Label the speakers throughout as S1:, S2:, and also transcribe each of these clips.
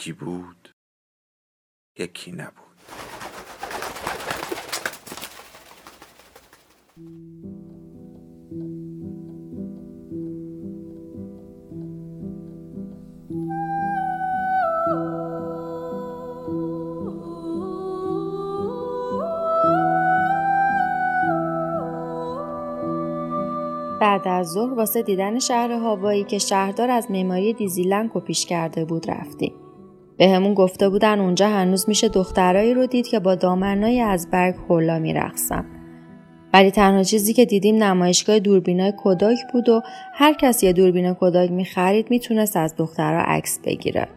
S1: یکی بود یکی نبود
S2: بعد از ظهر واسه دیدن شهر هاوایی که شهردار از معماری دیزیلند کپیش کرده بود رفتیم. به همون گفته بودن اونجا هنوز میشه دخترایی رو دید که با دامنای از برگ هولا میرقصن. ولی تنها چیزی که دیدیم نمایشگاه دوربینای کداک بود و هر کسی یه دوربین کداک می‌خرید می‌تونست از دخترها عکس بگیره.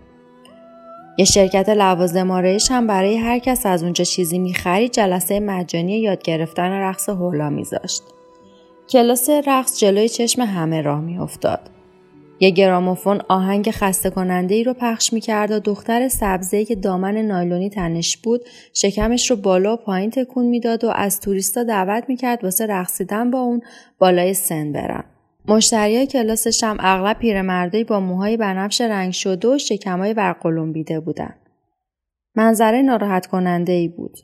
S2: یه شرکت لوازم آرایش هم برای هر کس از اونجا چیزی می‌خرید جلسه مجانی یاد گرفتن رقص هولا میذاشت. کلاس رقص جلوی چشم همه راه میافتاد. یه گراموفون آهنگ خسته کننده ای رو پخش می‌کرد و دختر سبزه که دامن نایلونی تنش بود شکمش رو بالا و پایین تکون می‌داد و از توریستا دعوت می‌کرد واسه رقصیدن با اون بالای سن برن. مشتری کلاسش هم اغلب پیرمردایی با موهای بنفش رنگ شده و شکمای بیده بودن. منظره ناراحت کننده ای بود.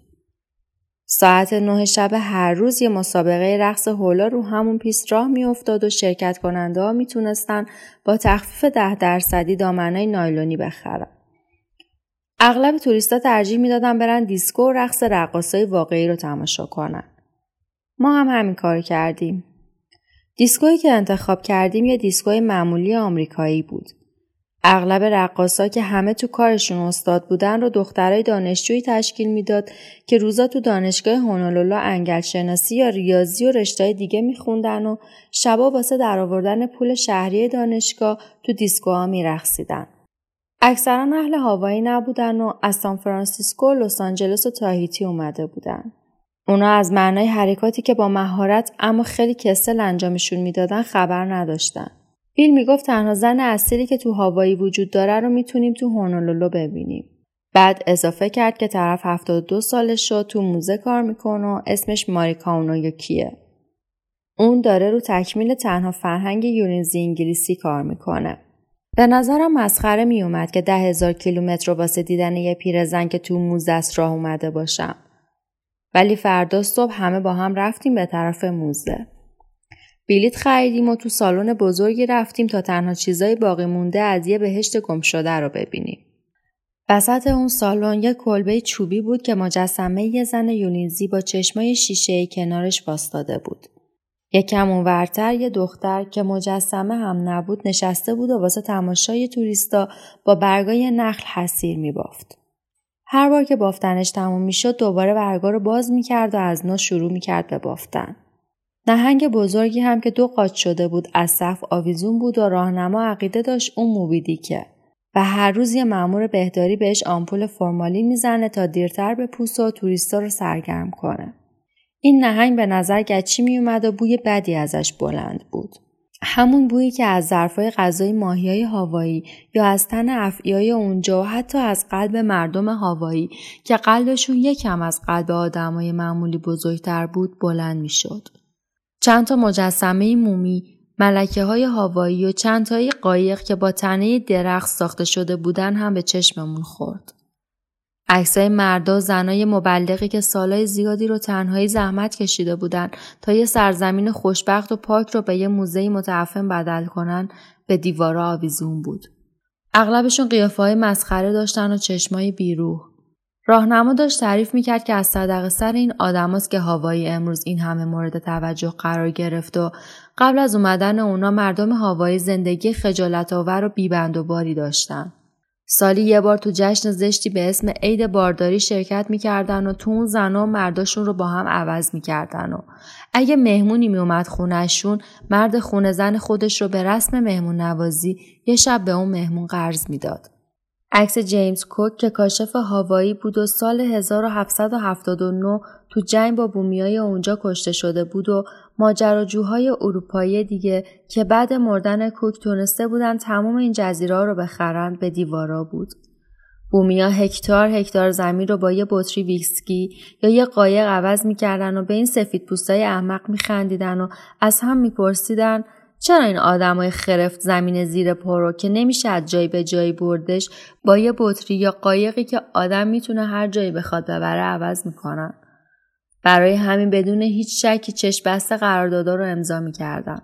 S2: ساعت نه شب هر روز یه مسابقه رقص هولا رو همون پیست راه میافتاد و شرکت کننده ها می‌تونستن با تخفیف ده درصدی دامنای نایلونی بخرن. اغلب توریستا ترجیح می‌دادن برن دیسکو و رقص رقاصای واقعی رو تماشا کنن. ما هم همین کار کردیم. دیسکویی که انتخاب کردیم یه دیسکوی معمولی آمریکایی بود. اغلب رقاصا که همه تو کارشون استاد بودن رو دخترای دانشجویی تشکیل می‌داد که روزا تو دانشگاه هونولولا انگل شناسی یا ریاضی و رشته‌های دیگه میخوندن و شبا واسه درآوردن پول شهری دانشگاه تو دیسکوها میرقصیدن. اکثرا اهل هاوایی نبودن و از سان فرانسیسکو، لس آنجلس و تاهیتی اومده بودن. اونا از معنای حرکاتی که با مهارت اما خیلی کسل انجامشون می‌دادن خبر نداشتن. بیل می‌گفت تنها زن اصلی که تو هاوایی وجود داره رو می‌تونیم تو هونولولو ببینیم. بعد اضافه کرد که طرف 72 سالش شد تو موزه کار می‌کنه و اسمش ماریکاونو کیه. اون داره رو تکمیل تنها فرهنگ یورینزی انگلیسی کار می‌کنه. به نظرم مسخره میومد که ده هزار کیلومتر رو واسه دیدن یه پیرزن که تو موزه است راه اومده باشم. ولی فردا صبح همه با هم رفتیم به طرف موزه. بلیت خریدیم و تو سالن بزرگی رفتیم تا تنها چیزای باقی مونده از یه بهشت گم شده رو ببینیم. وسط اون سالن یه کلبه چوبی بود که مجسمه یه زن یونیزی با چشمای شیشه کنارش باستاده بود. یکم اونورتر یه دختر که مجسمه هم نبود نشسته بود و واسه تماشای توریستا با برگای نخل حسیر میبافت. هر بار که بافتنش تموم می‌شد دوباره برگا رو باز می‌کرد و از نو شروع می‌کرد به بافتن. نهنگ بزرگی هم که دو قاچ شده بود از صف آویزون بود و راهنما عقیده داشت اون موبیدیکه و هر روز یه مأمور بهداری بهش آمپول فرمالین می‌زنه تا دیرتر به پوست و توریستا رو سرگرم کنه. این نهنگ به نظر گچی میومد و بوی بدی ازش بلند بود. همون بویی که از ظرفای غذای ماهیای هاوایی یا از تن افعیای اونجا و حتی از قلب مردم هاوایی که قلبشون یکم از قلب آدمای معمولی بزرگتر بود بلند می‌شد. چند تا مجسمه مومی، ملکه های هاوایی و چند تایی قایق که با تنه درخت ساخته شده بودن هم به چشممون خورد. عکسای مردا و زنای مبلغی که سالای زیادی رو تنهایی زحمت کشیده بودن تا یه سرزمین خوشبخت و پاک رو به یه موزه متعفن بدل کنن به دیوارا آویزون بود. اغلبشون قیافه های مسخره داشتن و چشمای بیروح. راهنما داشت تعریف می‌کرد که از صدق سر این آدماست که هاوایی امروز این همه مورد توجه قرار گرفت و قبل از اومدن اونا مردم هاوایی زندگی خجالت آور و بیبند و باری داشتن. سالی یه بار تو جشن زشتی به اسم عید بارداری شرکت می‌کردن و تو اون زنا و مرداشون رو با هم عوض می‌کردن و اگه مهمونی میومد خونشون مرد خونه زن خودش رو به رسم مهمون نوازی یه شب به اون مهمون قرض می‌داد. عکس جیمز کوک که کاشف هاوایی بود و سال 1779 تو جنگ با بومیای اونجا کشته شده بود و ماجراجوهای اروپایی دیگه که بعد مردن کوک تونسته بودن تمام این جزیره رو بخرند به دیوارا بود. بومیا هکتار هکتار زمین رو با یه بطری ویسکی یا یه قایق عوض می‌کردن و به این سفید پوستای احمق میخندیدن و از هم میپرسیدن چرا این آدمای خرفت زمین زیر پا رو که نمیشه از جایی به جایی بردش با یه بطری یا قایقی که آدم می‌تونه هر جایی بخواد ببره عوض می‌کنن برای همین بدون هیچ شکی چشم بسته قراردادا رو امضا می‌کردن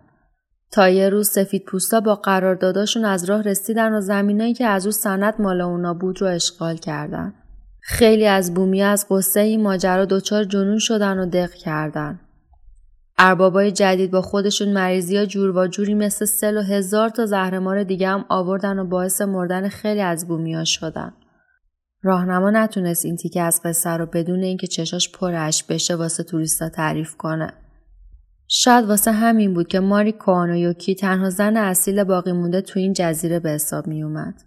S2: تا یه روز سفید پوستا با قرارداداشون از راه رسیدن و زمینایی که از رو سند مال اونا بود رو اشغال کردن. خیلی از بومی از قصه این ماجرا دچار جنون شدن و دق کردن. اربابای جدید با خودشون مریضی ها جور و جوری مثل سل و هزار تا زهرمار دیگه هم آوردن و باعث مردن خیلی از ها شدن. راهنما نتونست این تیکه از قصه رو بدون اینکه چشاش پرش بشه واسه توریستا تعریف کنه. شاید واسه همین بود که ماری کوانویوکی تنها زن اصیل باقی مونده تو این جزیره به حساب می اومد.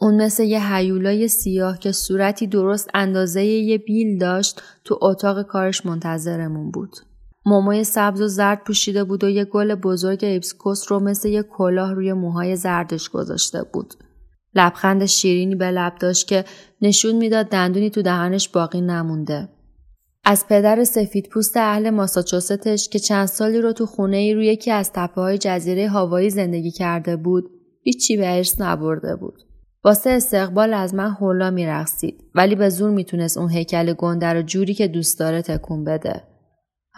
S2: اون مثل یه هیولای سیاه که صورتی درست اندازه یه بیل داشت تو اتاق کارش منتظرمون بود. موموی سبز و زرد پوشیده بود و یه گل بزرگ ایبسکوس رو مثل یه کلاه روی موهای زردش گذاشته بود. لبخند شیرینی به لب داشت که نشون می‌داد دندونی تو دهنش باقی نمونده. از پدر سفید پوست اهل ماساچوستش که چند سالی رو تو خونه ای روی یکی از تپه های جزیره هاوایی زندگی کرده بود هیچی به ارث نبرده بود. واسه استقبال از من هولا میرقصید ولی به زور می‌تونست اون هیکل گنده رو جوری که دوست داره تکون بده.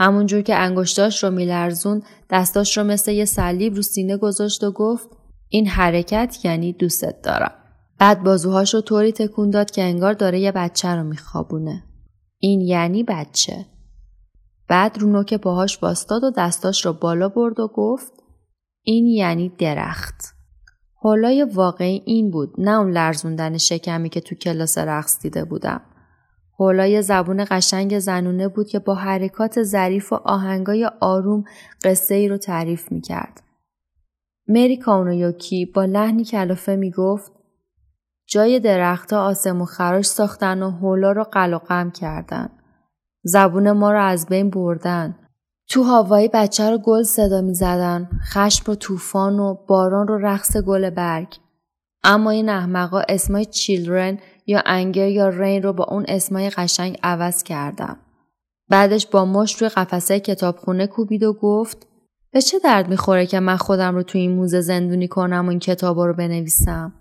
S2: همونجور که انگشتاش رو میلرزون دستاش رو مثل یه صلیب رو سینه گذاشت و گفت این حرکت یعنی دوستت دارم. بعد بازوهاش رو طوری تکون داد که انگار داره یه بچه رو میخوابونه. این یعنی بچه. بعد رو نوک پاهاش باستاد و دستاش رو بالا برد و گفت این یعنی درخت. حالای واقعی این بود نه اون لرزوندن شکمی که تو کلاس رقص دیده بودم. حولای زبون قشنگ زنونه بود که با حرکات ظریف و آهنگای آروم قصه ای رو تعریف می کرد. مری کاونویوکی با لحنی کلافه می گفت جای درختها آسمون خراش ساختن و حولا رو قلقم کردن. زبون ما رو از بین بردن. تو هوایی بچه رو گل صدا می زدن. خشم و طوفان و باران رو رقص گل برگ. اما این احمقا اسمای چیلرن یا انگر یا رین رو با اون اسمای قشنگ عوض کردم. بعدش با مشت روی قفسه کتابخونه کوبید و گفت به چه درد می‌خوره که من خودم رو تو این موزه زندونی کنم و این کتابا رو بنویسم؟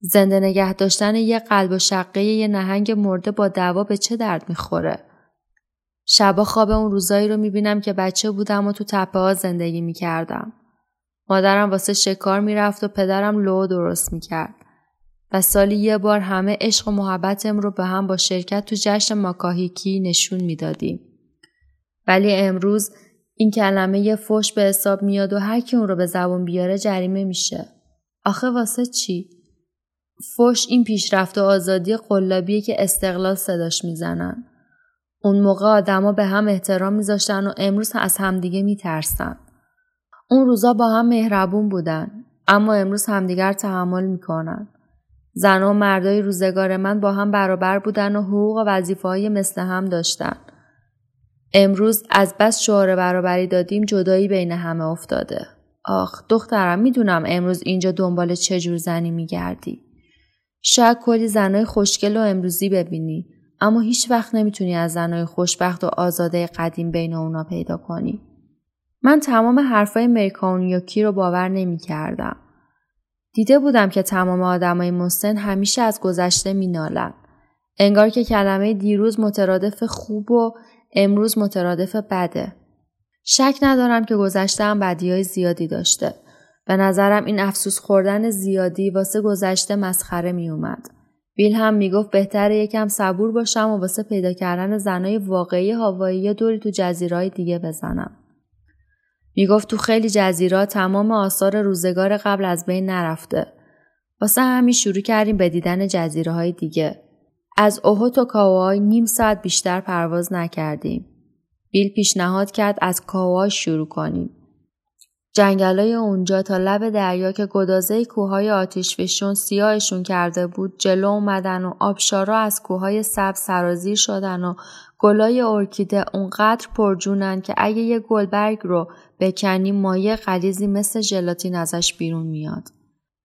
S2: زنده نگه داشتن یه قلب و شقه یه نهنگ مرده با دعوا به چه درد می‌خوره؟ شبا خواب اون روزایی رو می‌بینم که بچه بودم و تو تپه ها زندگی می‌کردم. مادرم واسه شکار می‌رفت و پدرم لو درست می‌کرد. و سالی یه بار همه عشق و محبتم رو به هم با شرکت تو جشن ماکاهیکی نشون می‌دادیم. ولی امروز این کلمه یه فش به حساب میاد و هر کی اون رو به زبون بیاره جریمه میشه. آخه واسه چی؟ فش این پیشرفت و آزادی قلابیه که استقلال صداش می‌زنن. اون موقع آدما به هم احترام میذاشتن و امروز از همدیگه میترسن. اون روزا با هم مهربون بودن اما امروز همدیگر تحمل می‌کنن. زن و مردای روزگار من با هم برابر بودن و حقوق و وظیفه های مثل هم داشتن. امروز از بس شعار برابری دادیم جدایی بین همه افتاده. آخ دخترم می‌دونم امروز اینجا دنبال چه جور زنی میگردی. شاید کلی زنای خوشگل و امروزی ببینی اما هیچ وقت نمی‌تونی از زنای خوشبخت و آزاده قدیم بین اونا پیدا کنی. من تمام حرفای مرکانیوکی رو باور نمی کردم. دیده بودم که تمام آدمای مسن همیشه از گذشته مینالن. انگار که کلمه دیروز مترادف خوب و امروز مترادف بده. شک ندارم که گذشته بدی های زیادی داشته. به نظرم این افسوس خوردن زیادی واسه گذشته مسخره می اومد. بیل هم می‌گفت بهتره یکم صبور باشم و واسه پیدا کردن زنای واقعی هوایی دوری تو جزیرهای دیگه بزنم. می‌گفت تو خیلی جزیرات تمام آثار روزگار قبل از بین نرفته. واسه همین شروع کردیم به دیدن جزیره های دیگه. از اوهو تا کاوای نیم ساعت بیشتر پرواز نکردیم. بیل پیشنهاد کرد از کاوای شروع کنیم. جنگلای اونجا تا لب دریا که گدازه کوههای آتیش فشون سیاهشون کرده بود جلو اومدن و آبشارا از کوههای سبز سرازیر شدن و گلای ارکیده اونقدر پرجونن که اگه یه گلبرگ رو بکنی مایه غلیزی مثل ژلاتین ازش بیرون میاد.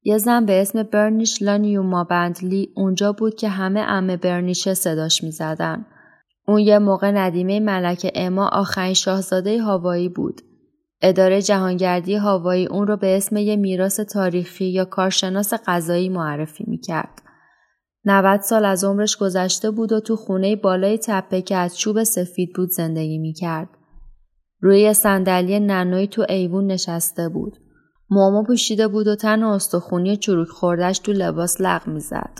S2: یه زن به اسم برنیش لانیوما بندلی اونجا بود که همه امه برنیشه صداش می‌زدن. اون یه موقع ندیمه ملک اما آخرین شاهزاده هاوایی بود. اداره جهانگردی هاوایی اون رو به اسم یه میراث تاریخی یا کارشناس غذایی معرفی می‌کرد. 90 سال از عمرش گذشته بود و تو خونه بالای تپه که از چوب سفید بود زندگی می‌کرد. روی صندلی ننوی تو ایوون نشسته بود. مومو پوشیده بود و تن استخونی چروک خوردش تو لباس لغ می‌زد.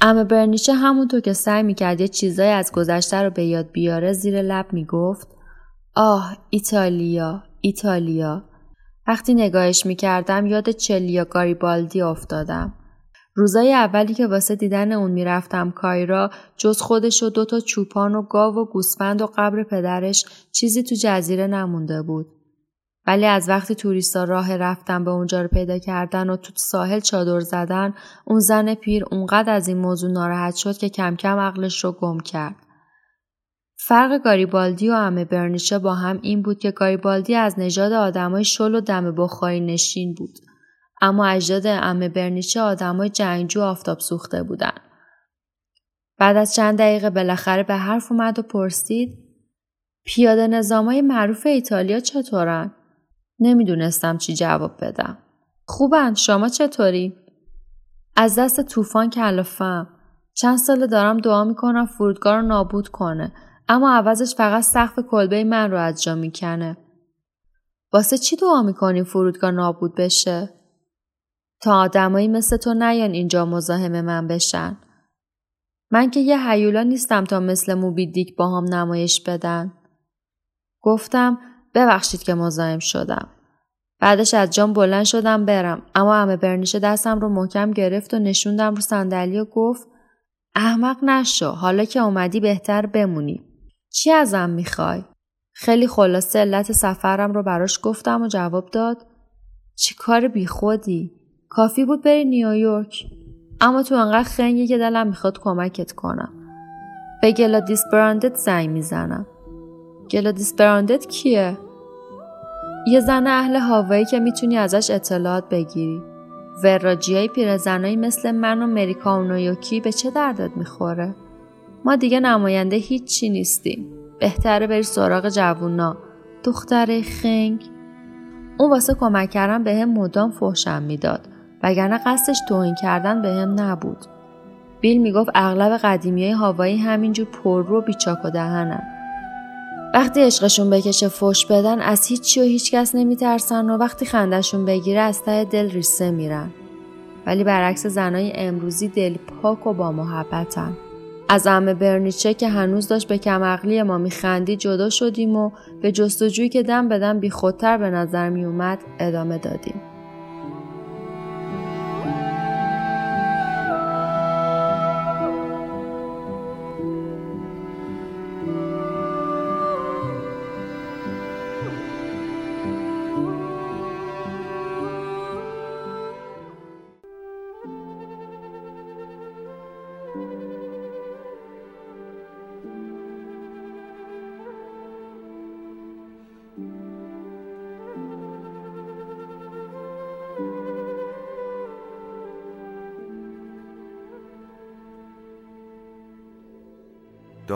S2: اما برنیچه همونطور که سعی می‌کرد یه چیزایی از گذشته رو به یاد بیاره زیر لب می‌گفت آه ایتالیا ایتالیا وقتی نگاهش می‌کردم یاد چلیا گاریبالدی افتادم روزای اولی که واسه دیدن اون می‌رفتم کایرا جز خودش و دوتا چوپان و گاو و گوسفند و قبر پدرش چیزی تو جزیره نمونده بود. ولی از وقتی توریستا راه رفتن به اونجا رو پیدا کردن و تو ساحل چادر زدن اون زن پیر اونقدر از این موضوع ناراحت شد که کم کم عقلش رو گم کرد. فرق گاریبالدی و امه برنیشه با هم این بود که گاریبالدی از نژاد آدمای شل و دم بخاری نشین بود. اما اجداد امه برنیچه آدمای جنگجو آفتاب سوخته بودن. بعد از چند دقیقه بالاخره به حرف اومد و پرسید پیاده نظامای معروف ایتالیا چطورن؟ نمی‌دونستم چی جواب بدم. خوبن شما چطوری؟ از دست طوفان کلافم. چند سال دارم دعا می‌کنم فرودگاه رو نابود کنه اما عوضش فقط سقف کلبه من رو از جا می‌کنه. واسه چی دعا می‌کنی فرودگاه نابود بشه؟ تا آدمایی مثل تو نیان اینجا مزاحم من بشن. من که یه حیولا نیستم تا مثل موبیدیک هم نمایش بدن. گفتم ببخشید که مزاحم شدم. بعدش از جام بلند شدم برم اما همه برنیشه دستم رو محکم گرفت و نشوندم رو صندلی و گفت احمق نشو حالا که اومدی بهتر بمونی. چی ازم می‌خوای؟ خیلی خلاصه علت سفرم رو براش گفتم و جواب داد چی کار بیخودی؟ کافی بود بری نیویورک. اما تو انقدر خنگی که دلم می‌خواد کمکت کنم. به گلادیس براندت زنگ می‌زنم. گلادیس براندت کیه؟ یه زن اهل هاوایی که می‌تونی ازش اطلاعات بگیری. وراجیای پیرزنایی مثل من و مریکا و به چه دردت می‌خوره؟ ما دیگه نماینده هیچی نیستیم. بهتره بری سراغ جوونا. دختر خنگ. اون واسه کمک کردن بهم مدام فحشم می‌داد. وگرنه قصدش توهین کردن بهم نبود. بیل می‌گفت اغلب قدیمی های هاوایی همینجور پر رو بیچاک و دهنن. وقتی عشقشون بکشه فش بدن از هیچی و هیچکس نمیترسن و وقتی خندشون بگیره از ته دل ریسه میرن. ولی برعکس زنای امروزی دل پاک و با محبتن. از امه برنیچه که هنوز داشت به کمعقلی ما میخندی جدا شدیم و به جستجویی که دم بدم بی خودتر به نظر میومد ادامه دادیم.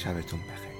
S1: شبتون بخیر.